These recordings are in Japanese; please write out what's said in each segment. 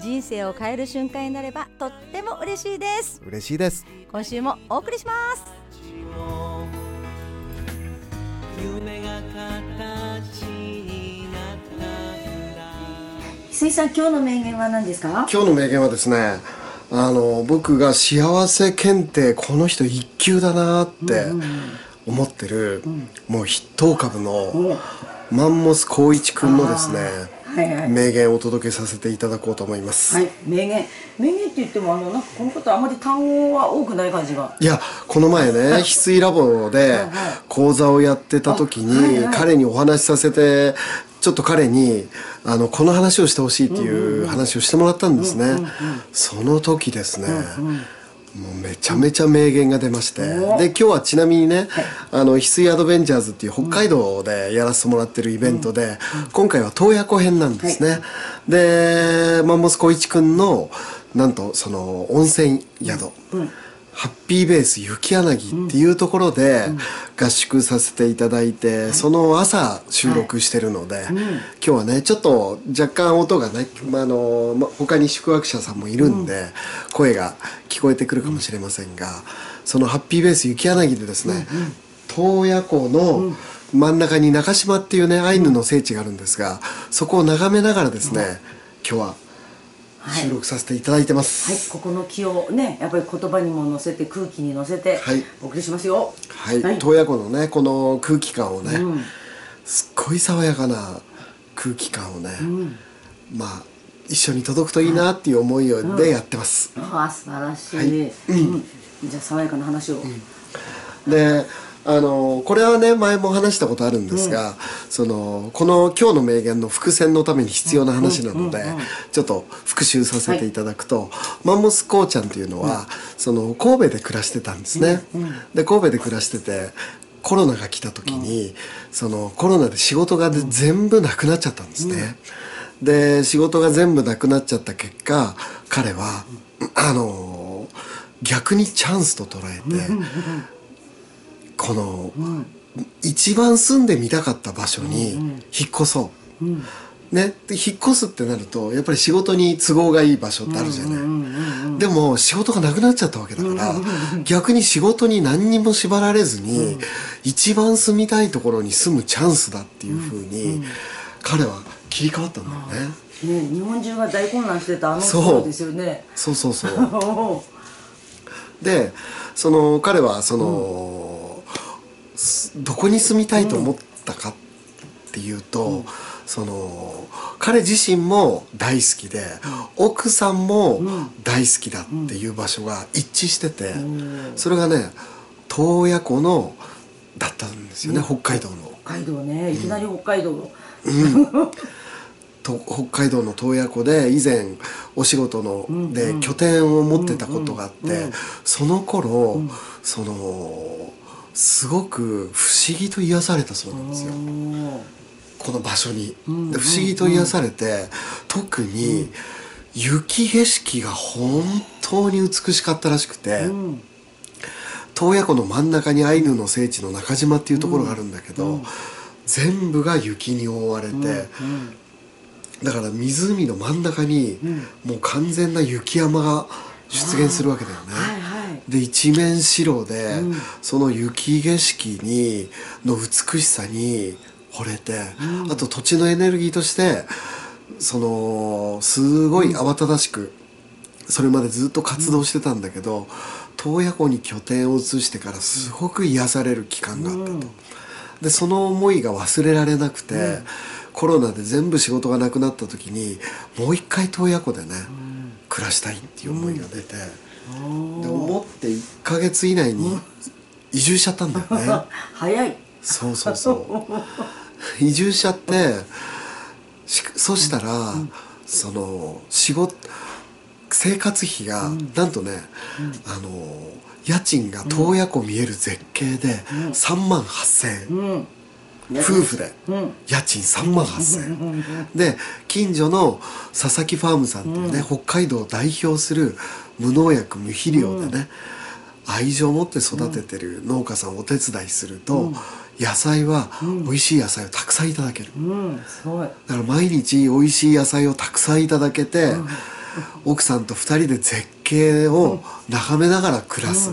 人生を変える瞬間になればとっても嬉しいです。嬉しいです。今週もお送りします。夢が形になったんだ翡翠さん今日の名言は何ですか？今日の名言はですねあの僕が幸せ検定この人一級だなって思ってる、もう筆頭株のマンモス光一くんのですね、はいはい。名言をお届けさせていただこうと思います、はい、名言。名言って言っても、あの、なんかこの方あまり単語は多くない感じが。いやこの前ね翡翠ラボで講座をやってた時に、彼にお話しさせてちょっと彼にあのこの話をしてほしいっていう話をしてもらったんですね、その時ですね、もうめちゃめちゃ名言が出まして、で今日はちなみにね、あの翡翠アドベンチャーズっていう北海道でやらせてもらってるイベントで、今回は洞爺湖編なんですね、でマンモス光一くんのなんとその温泉宿、ハッピーベース雪柳っていうところで合宿させていただいて、その朝収録してるので、今日はねちょっと若干音がね、まああのま他に宿泊者さんもいるんで、声が聞こえてくるかもしれませんが、そのハッピーベース雪柳でですね、洞爺湖の真ん中に中島っていうねアイヌの聖地があるんですがそこを眺めながらですね、今日は収録させていただいてます。はい、ここの気をね、やっぱり言葉にも乗せて、空気に乗せてはい、お送りしますよ。はい、洞爺湖のねこの空気感をね、すっごい爽やかな空気感をね、まあ一緒に届くといいなっていう思いでやってます。ああ、素晴らしい。はい。うん。じゃあ、爽やかな話を。であのこれはね前も話したことあるんですが、そのこの今日の名言の伏線のために必要な話なので、ちょっと復習させていただくと、マンモスこうちゃんっていうのは、その神戸で暮らしてたんですね。で神戸で暮らしててコロナが来た時に、そのコロナで仕事がで全部なくなっちゃったんですね。で仕事が全部なくなっちゃった結果彼は、あの逆にチャンスと捉えて、この、一番住んでみたかった場所に引っ越そう。ね、で引っ越すってなるとやっぱり仕事に都合がいい場所ってあるじゃない。でも仕事がなくなっちゃったわけだから逆に仕事に何にも縛られずに一番住みたいところに住むチャンスだっていうふうに彼は切り替わったんだよね。ね、日本中が大混乱してたあのそう。頃ですよね。そうそうそう。でその彼はその、すどこに住みたいと思ったかっていうと、その彼自身も大好きで、奥さんも大好きだっていう場所が一致してて、それがね洞爺湖のだったんですよね、北海道の。北海道ね、いきなり北海道の。と北海道の洞爺湖で以前お仕事ので拠点を持ってたことがあってその頃そのすごく不思議と癒されたそうなんですよ。この場所に。で不思議と癒されて特に雪景色が本当に美しかったらしくて。洞爺湖の真ん中にアイヌの聖地の中島っていうところがあるんだけど、全部が雪に覆われて、だから湖の真ん中にもう完全な雪山が出現するわけだよね。で一面白で、その雪景色にの美しさに惚れて、あと土地のエネルギーとしてそのすごい慌ただしくそれまでずっと活動してたんだけど、洞爺湖に拠点を移してからすごく癒される期間があったと。でその思いが忘れられなくて、コロナで全部仕事がなくなった時にもう一回洞爺湖でね、暮らしたいっていう思いが出て、で思って1ヶ月以内に移住しちゃったんだよね。早い。そうそうそう。移住しちゃってしそしたら、その仕事生活費が、なんとね、あの家賃が洞爺湖見える絶景で3万8,000円、うん。夫婦で家賃3万8,000円。で近所の佐々木ファームさんっていうね、北海道を代表する無農薬無肥料でね、愛情を持って育ててる農家さんをお手伝いすると、野菜は美味しい野菜をたくさんいただける、だから毎日美味しい野菜をたくさんいただけて、奥さんと2人で絶景を眺めながら暮らす、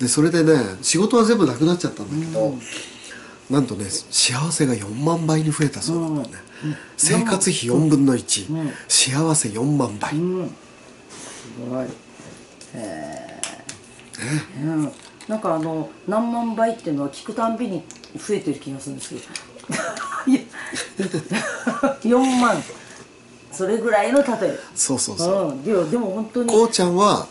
でそれでね仕事は全部なくなっちゃったんだけど、なんとね幸せが4万倍に増えたそうなんだよね、生活費4分の1、幸せ4万倍、すごい。へえ？うんなんかあの何万倍っていうのは聞くたんびに増えてる気がするんですけど。いや。4万。それぐらいの例え。そうそうそう、うん、でもでも本当に。こうちゃんは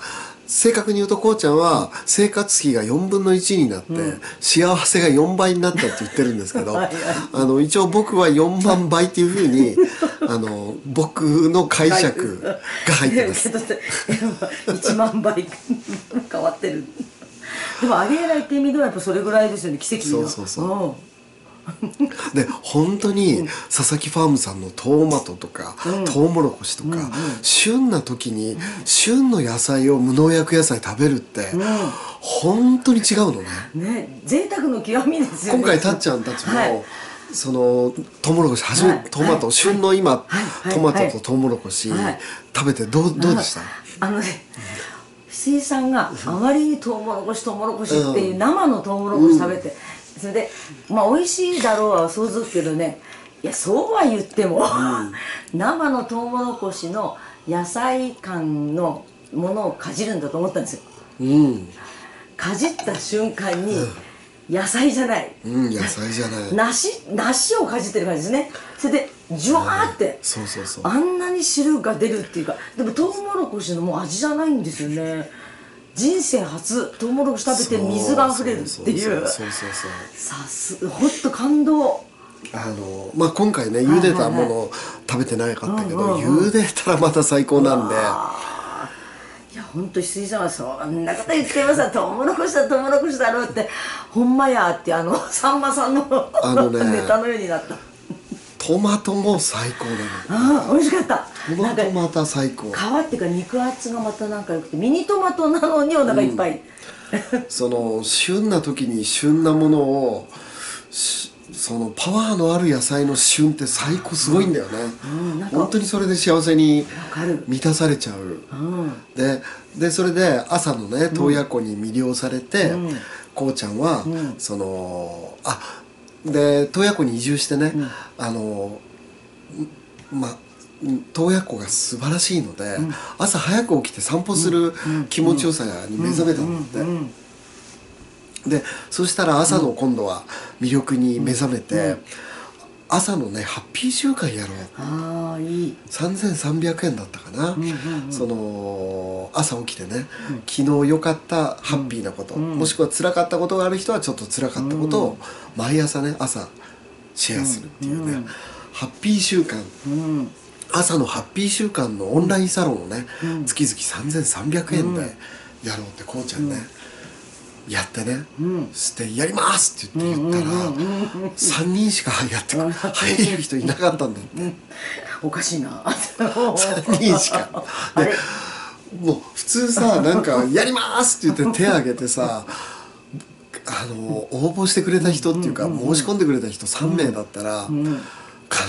正確に言うとこうちゃんは生活費が4分の1になって、幸せが4倍になったって言ってるんですけど あの一応僕は4万倍っていうふうに あの僕の解釈が入ってます。けど1万倍 変わってる。でもありえないって意味ではやっぱそれぐらいですよね奇跡がそうそうそで本当に佐々木ファームさんのトーマトとか、トウモロコシとか、旬な時に旬の野菜を無農薬野菜食べるって、本当に違うのね。うんね贅沢の極みですよね。今回たっちゃんたちも、はい。そのトウモロコシ初め、はい。トマト、はい。旬の今、はい。トマトはい。とトウモロコシ、はい。食べてどうどうでした、あのね藤井さんがあまりにトウモロコシトウモロコシっていう生のトウモロコシ食べて、それでまあ美味しいだろうは想像するけどねいやそうは言っても、生のトウモロコシの野菜感のものをかじるんだと思ったんですよ。うん、かじった瞬間に野菜じゃない。うん、野菜じゃない。梨梨をかじってる感じですね。それでジュワーって、そうそうそう。あんなに汁が出るっていうかでもトウモロコシのもう味じゃないんですよね人生初トウモロコシ食べて水が溢れるっていう。そうそうそうさすほんと感動。あのまあ今回ね茹でたもの食べてなかったけど、茹でたらまた最高なんで。いやほんと石井さんはそんなこと言ってますわ。トウモロコシだトウモロコシだろうってほんまやってあのさんまさんのあのね ネタのようになったトマトも最高なのああ美味しかった。トマトまた最高。皮っていうか肉厚がまたなんかよくてミニトマトなのにお腹いっぱい、その旬な時に旬なものをしそのパワーのある野菜の旬って最高すごいんだよね、なんか本当にそれで幸せに満たされちゃう、うん。ででそれで朝のね洞爺湖に魅了されて、こうちゃんは、そのあで洞爺湖に移住してね、あのんまあ洞爺湖が素晴らしいので、朝早く起きて散歩する気持ちよさに目覚めたん。だって。でそしたら朝の今度は魅力に目覚めて、朝のねハッピー週間やろう。ああいい。3300円だったかな、その朝起きてね、昨日良かったハッピーなこと、もしくは辛かったことがある人はちょっと辛かったことを毎朝ね朝シェアするっていうね、ハッピー週間、うん。朝のハッピー週間のオンラインサロンをね、月々3300円でやろうってこうちゃんね、やってね、して「やります!」って言って言ったら、3人しかやって入れる人いなかったんだって。おかしいな3人しか。でもう普通さなんか「やります!」って言って手挙げてさあの応募してくれた人っていうか申し込んでくれた人3名だったら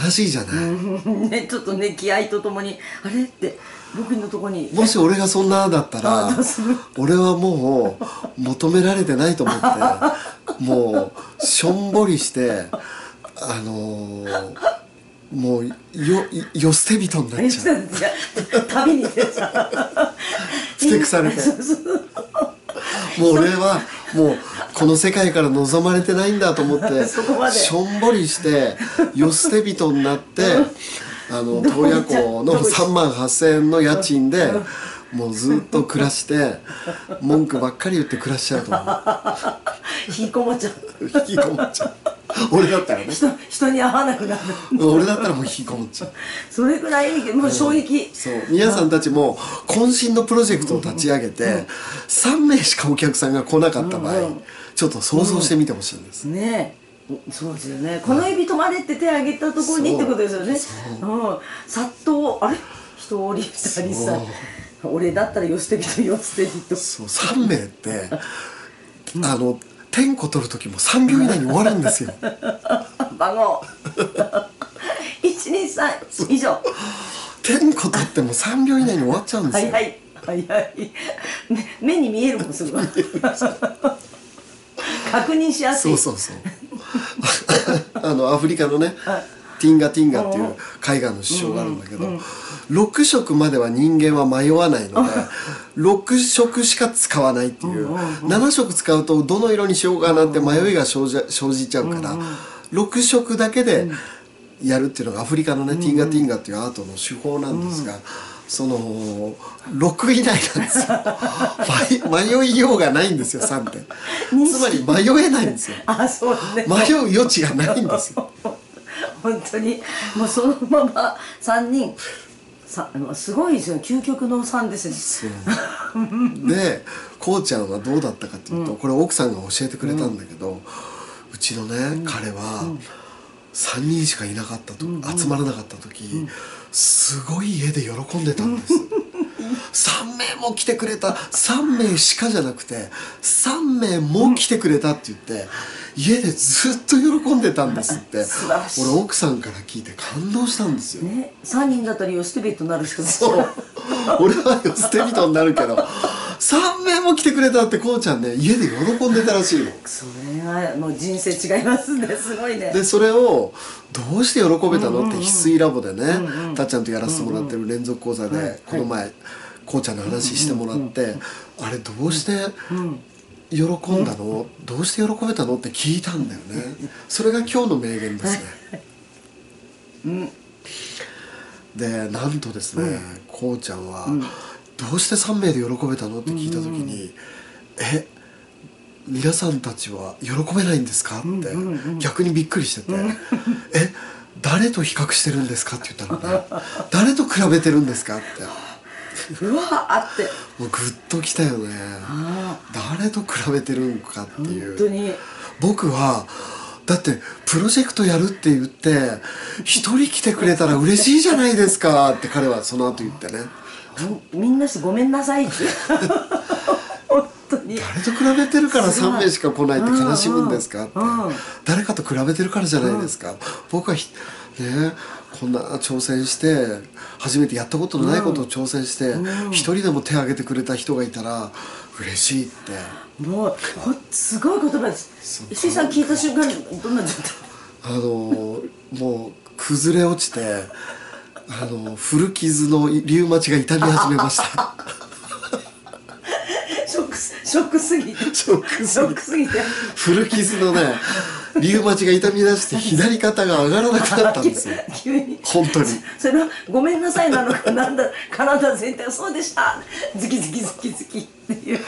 悲しいじゃない。ねちょっとね気合とともにあれって僕のとこに。もし俺がそんなだったら 俺はもう求められてないと思ってもうしょんぼりしてあのーもうよよ捨て人になっちゃう。旅に出さふてくされて。もう俺はもうこの世界から望まれてないんだと思って しょんぼりして 世捨て人になってあの洞爺湖の3万8,000円の家賃でもうずっと暮らして文句ばっかり言って暮らしちゃうと思う。引きこもっちゃう。引きこもっちゃう俺だったらね。人人に会わなくなる。俺だったらもう引きこもっちゃう。それぐらいもう衝撃、そう。皆さんたちも渾身のプロジェクトを立ち上げて3名しかお客さんが来なかった場合ちょっと想像してみてほしいんです、ね。えそうですよね。この指止まれって手挙げたところにってことですよね。う。ん。さっとあれ？人降りたりさ。俺だったらよ捨て人よ捨て人そう。3名ってあの点呼取る時も3秒以内に終わるんですよ。番号123以上。点呼取っても3秒以内に終わっちゃうんですよ、早い早い。目目に見えるもんすぐ 確認しやすい。そうそうそう。あのアフリカのねティンガティンガっていう絵画の師匠があるんだけど、6色までは人間は迷わないので6色しか使わないっていう、7色使うとどの色にしようかなって迷いが生じ生じちゃうから、6色だけでやるっていうのがアフリカのね、ティンガティンガっていうアートの手法なんですが。その6以内なんですよ。迷迷いようがないんですよ3ってつまり迷えないんですよ。あそうね。迷う余地がないんですよ 本当に。もうそのまま3人。さすごいですよね。究極の3ですね。でこうちゃんはどうだったかっていうと、これ奥さんが教えてくれたんだけど、うちのね、彼は3人しかいなかったと、集まらなかった時、すごい家で喜んでたんです。3名も来てくれた。3名しかじゃなくて3名も来てくれたって言って、家でずっと喜んでたんですって。俺奥さんから聞いて感動したんですよ、ね3人だったらよ捨てベッドになる人そう。俺はよ捨て人になるけど。3名も来てくれたってこうちゃんね家で喜んでたらしいの。それはもう人生違いますねすごいね。でそれをどうして喜べたのって翡翠ラボでねたっちゃんとやらせてもらってる連続講座でこの前こうちゃんの話してもらってあれどうして喜んだの？どうして喜べたの？って聞いたんだよね。それが今日の名言ですね。でなんとですね、こうちゃんは、どうして3名で喜べたの？って聞いた時に「え皆さんたちは喜べないんですか?」って逆にびっくりしてて「え誰と比較してるんですか?」って言ったのね「誰と比べてるんですか?」ってうわーあって。もうグッときたよね。誰と比べてるんかっていう。本当に。僕はだってプロジェクトやるって言って一人来てくれたら嬉しいじゃないですかって彼はその後言ってね。みみんなしてごめんなさいって。本当に。誰と比べてるから3名しか来ないって悲しむんですかって。誰かと比べてるからじゃないですか。僕はひねこんな挑戦して初めてやったことのないことを挑戦して一人でも手を挙げてくれた人がいたら嬉しいって。もうほすごい言葉です。石井さん聞いた瞬間どんな状態あのもう崩れ落ちてあの古傷のリウマチが痛み始めました。ショックショックすぎて。ショックすぎて。古傷のねリウマチが痛み出して左肩が上がらなくなったんですよ。急に。本当に。それはごめんなさいなの。か なんだ体全体そうでした。ズキズキズキズキ。っていう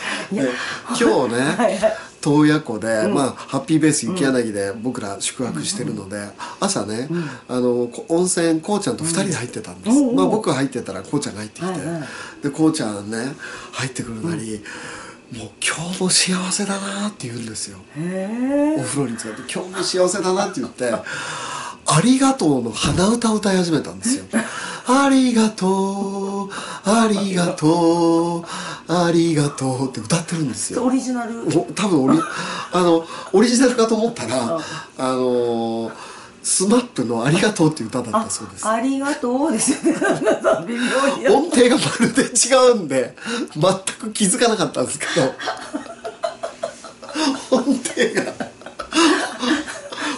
今日ね はいはい。洞爺湖で、まあ、ハッピーベース雪柳で僕ら宿泊してるので、朝ね、あのこ温泉こうちゃんと2人で入ってたんです、うん。まあ、僕が入ってたらこうちゃんが入ってきて、でこうちゃんね入ってくるなり、もう今日も幸せだなって言うんですよへお風呂に使って今日も幸せだなって言って「ありがとう」の鼻歌を歌い始めたんですよ。ありがとうありがとうありがとうって歌ってるんですよ。えオリジナルお多分オリあのオリジナルかと思ったらあのスマップの「ありがとう」っていう歌だったそうです。ありがとうですよね。音程がまるで違うんで全く気づかなかったんですけど。音程が。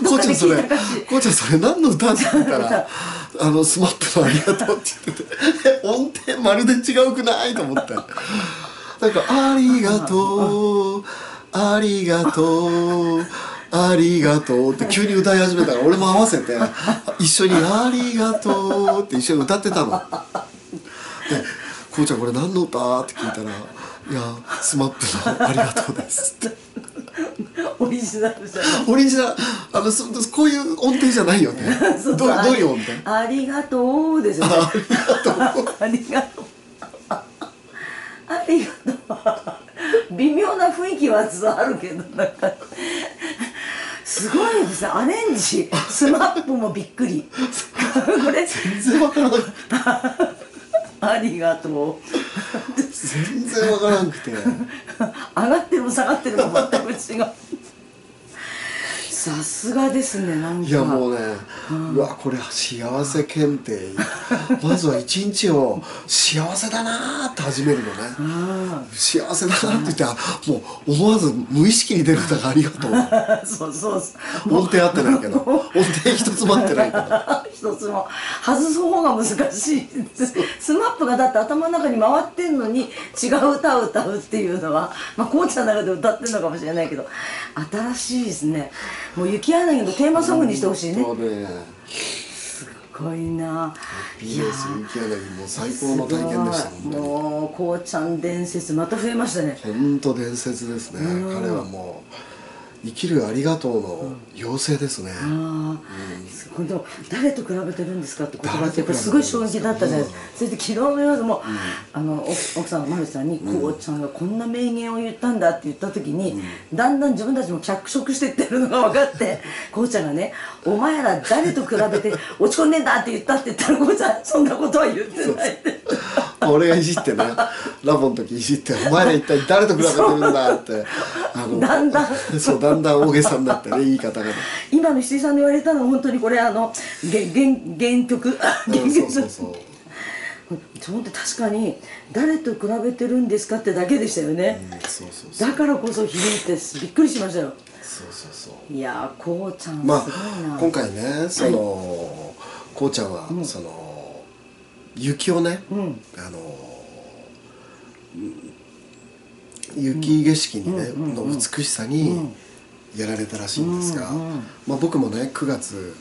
こうちゃんそれこうちゃんそれ何の歌って言ったらあのスマップの「ありがとう」って言っててえ 音程まるで違うくないと思って。なんか「ありがとうありがとうありがとう」って急に歌い始めたから俺も合わせて一緒に「ありがとう」って一緒に歌ってたの。で「こうちゃんこれ何の歌?」って聞いたら「いやスマップのありがとうです」って。オリジナルじゃないオリジナル。あのそこういう音程じゃないよね。どうどういう音程？ありがとうですよねありがとう。ありがとう。ありがとう。微妙な雰囲気はずっとあるけどなんかすごいですね。アレンジスマップもびっくり。こ れ全然わからなくてありがとう。全然わからなくて。上がってるも下がってるも全く違うさすがですねなんか。いやもうね、うわこれ幸せ検定。まずは一日を幸せだなーって始めるのね。幸せだなって言ってあもう思わず無意識に出るんだからありがとう。そうそう音程合ってないけど。音程一つも合ってないけど。一つも。外す方が難しい。スマップがだって頭の中に回ってんのに違う歌を歌うっていうのはまあこうちゃんの中で歌ってるのかもしれないけど新しいですねもう雪柳のテーマソングにしてほしいね。すごいな。BS 雪柳も最高の体験でしたもんねもうこうちゃん伝説また増えましたね。本当伝説ですね。彼はもう生きるありがとうの妖精ですね、ああ、本当誰と比べてるんですかって言葉ってやっぱりすごい衝撃だったじゃないですか、それで昨日の夜も、あの奥奥さんのマルさんに、こうちゃんがこんな名言を言ったんだって言った時に、だんだん自分たちも脚色してってるのが分かって こうちゃんがね「お前ら誰と比べて落ち込んでんだ」って言ったって言ったらこうちゃんそんなことは言ってないって。俺がいじってねラボの時いじって「お前ら一体誰と比べてるんだ」って。あの だんだん。そうだんだん大げさになってね言い方がね。今の石井さんの言われたのは本当にこれあの原原原曲。うん原曲。そうそうそう。本当確かに誰と比べてるんですかってだけでしたよね、うんそうそうそう。だからこそ響いてびっくりしましたよ。そうそうそう。いやーこうちゃんまな、あ今回ねその、こうちゃんは、その雪をね、ん。あのうん雪景色にね、の美しさにやられたらしいんですが、まあ、僕もね9月、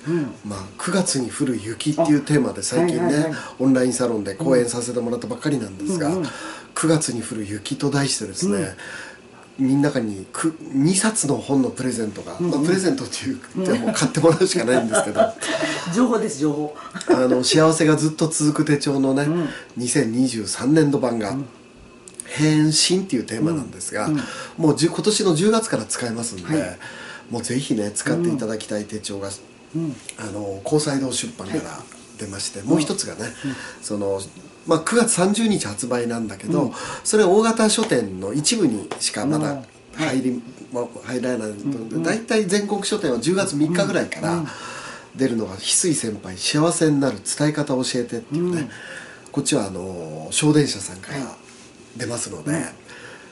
まあ、9月に降る雪っていうテーマで最近ね、はいはいはい。オンラインサロンで講演させてもらったばっかりなんですが、9月に降る雪と題してですね、みんなにく2冊の本のプレゼントが、まあ、プレゼントっていうても買ってもらうしかないんですけど、情報です情報。あの幸せがずっと続く手帳のね、2023年度版が「変身」っていうテーマなんですが、もうじゅ今年の10月から使えますんで、もうぜひね使っていただきたい手帳が、あの高裁堂出版から出まして、もう一つがね、そのまあ、9月30日発売なんだけど、それ大型書店の一部にしかまだ入り、まあ入らないので、大体全国書店は10月3日ぐらいから出るのが翡翠先輩幸せになる伝え方を教えてっていうね、こっちはあの小電車さんから出ますので、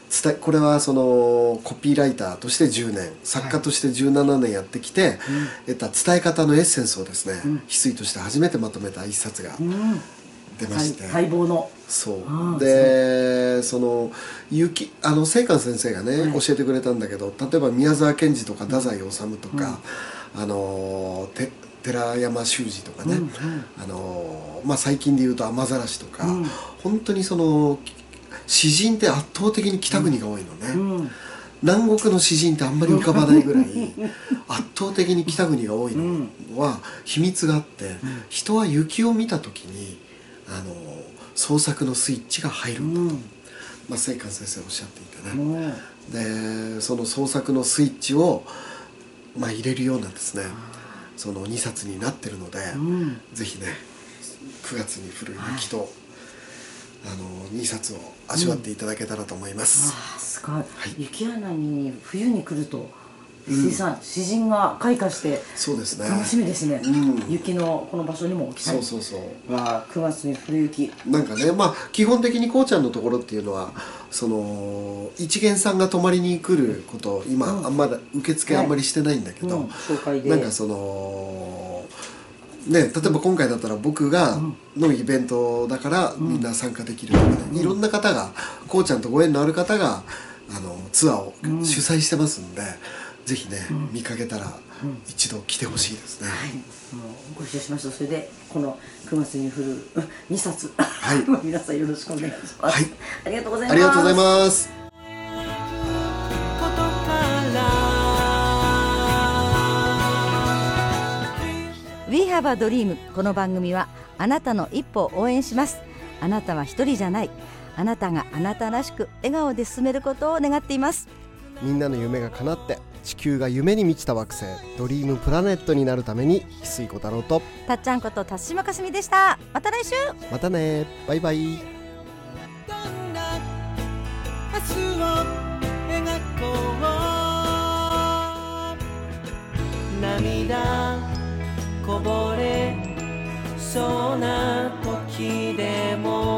伝えこれはそのコピーライターとして10年作家として17年やってきて、得た伝え方のエッセンスをですね、翡翠として初めてまとめた一冊が出まして、待望の。そう。でその雪あの清官先生がね、教えてくれたんだけど例えば宮沢賢治とか太宰治とか、あのて寺山修司とかね、あのまあ、最近で言うと雨ざらしとか、本当にその詩人って圧倒的に北国が多いのね、南国の詩人ってあんまり浮かばないぐらい 圧倒的に北国が多いのは秘密があって、人は雪を見た時にあの創作のスイッチが入るんだと、まあ、清官先生おっしゃっていてね、でその創作のスイッチを、まあ、入れるようなですね。その2冊になってるので、ぜひね9月に降る雪と、あの2冊を味わっていただけたらと思います、あーすごい、雪柳に冬に来ると石井さん、詩人が開花してそうですね。楽しみですね、うん。雪のこの場所にも来そうそうそう。わあ9月に降る雪。なんかねまあ基本的にこうちゃんのところっていうのはその一元さんが泊まりに来ること今、あんまだ受付あんまりしてないんだけど、うん。紹介で。なんかそのね例えば今回だったら僕がのイベントだからみんな参加できるとかね、いろんな方がこうちゃんとご縁のある方があのツアーを主催してますんで、ぜひね、見かけたら一度来てほしいですね。もうご一緒しました。それでこの9月に降る2冊、い。皆さんよろしくお願いします、はい。ありがとうございます。ありがとうございます。ラバドリームこの番組はあなたの一歩を応援します。あなたは一人じゃない。あなたがあなたらしく笑顔で進めることを願っています。みんなの夢が叶って地球が夢に満ちた惑星ドリームプラネットになるために翡翠小太郎と。たっちゃんこと辰島かすみでした。また来週。またね。バイバイ。涙こぼれ。そうな時でも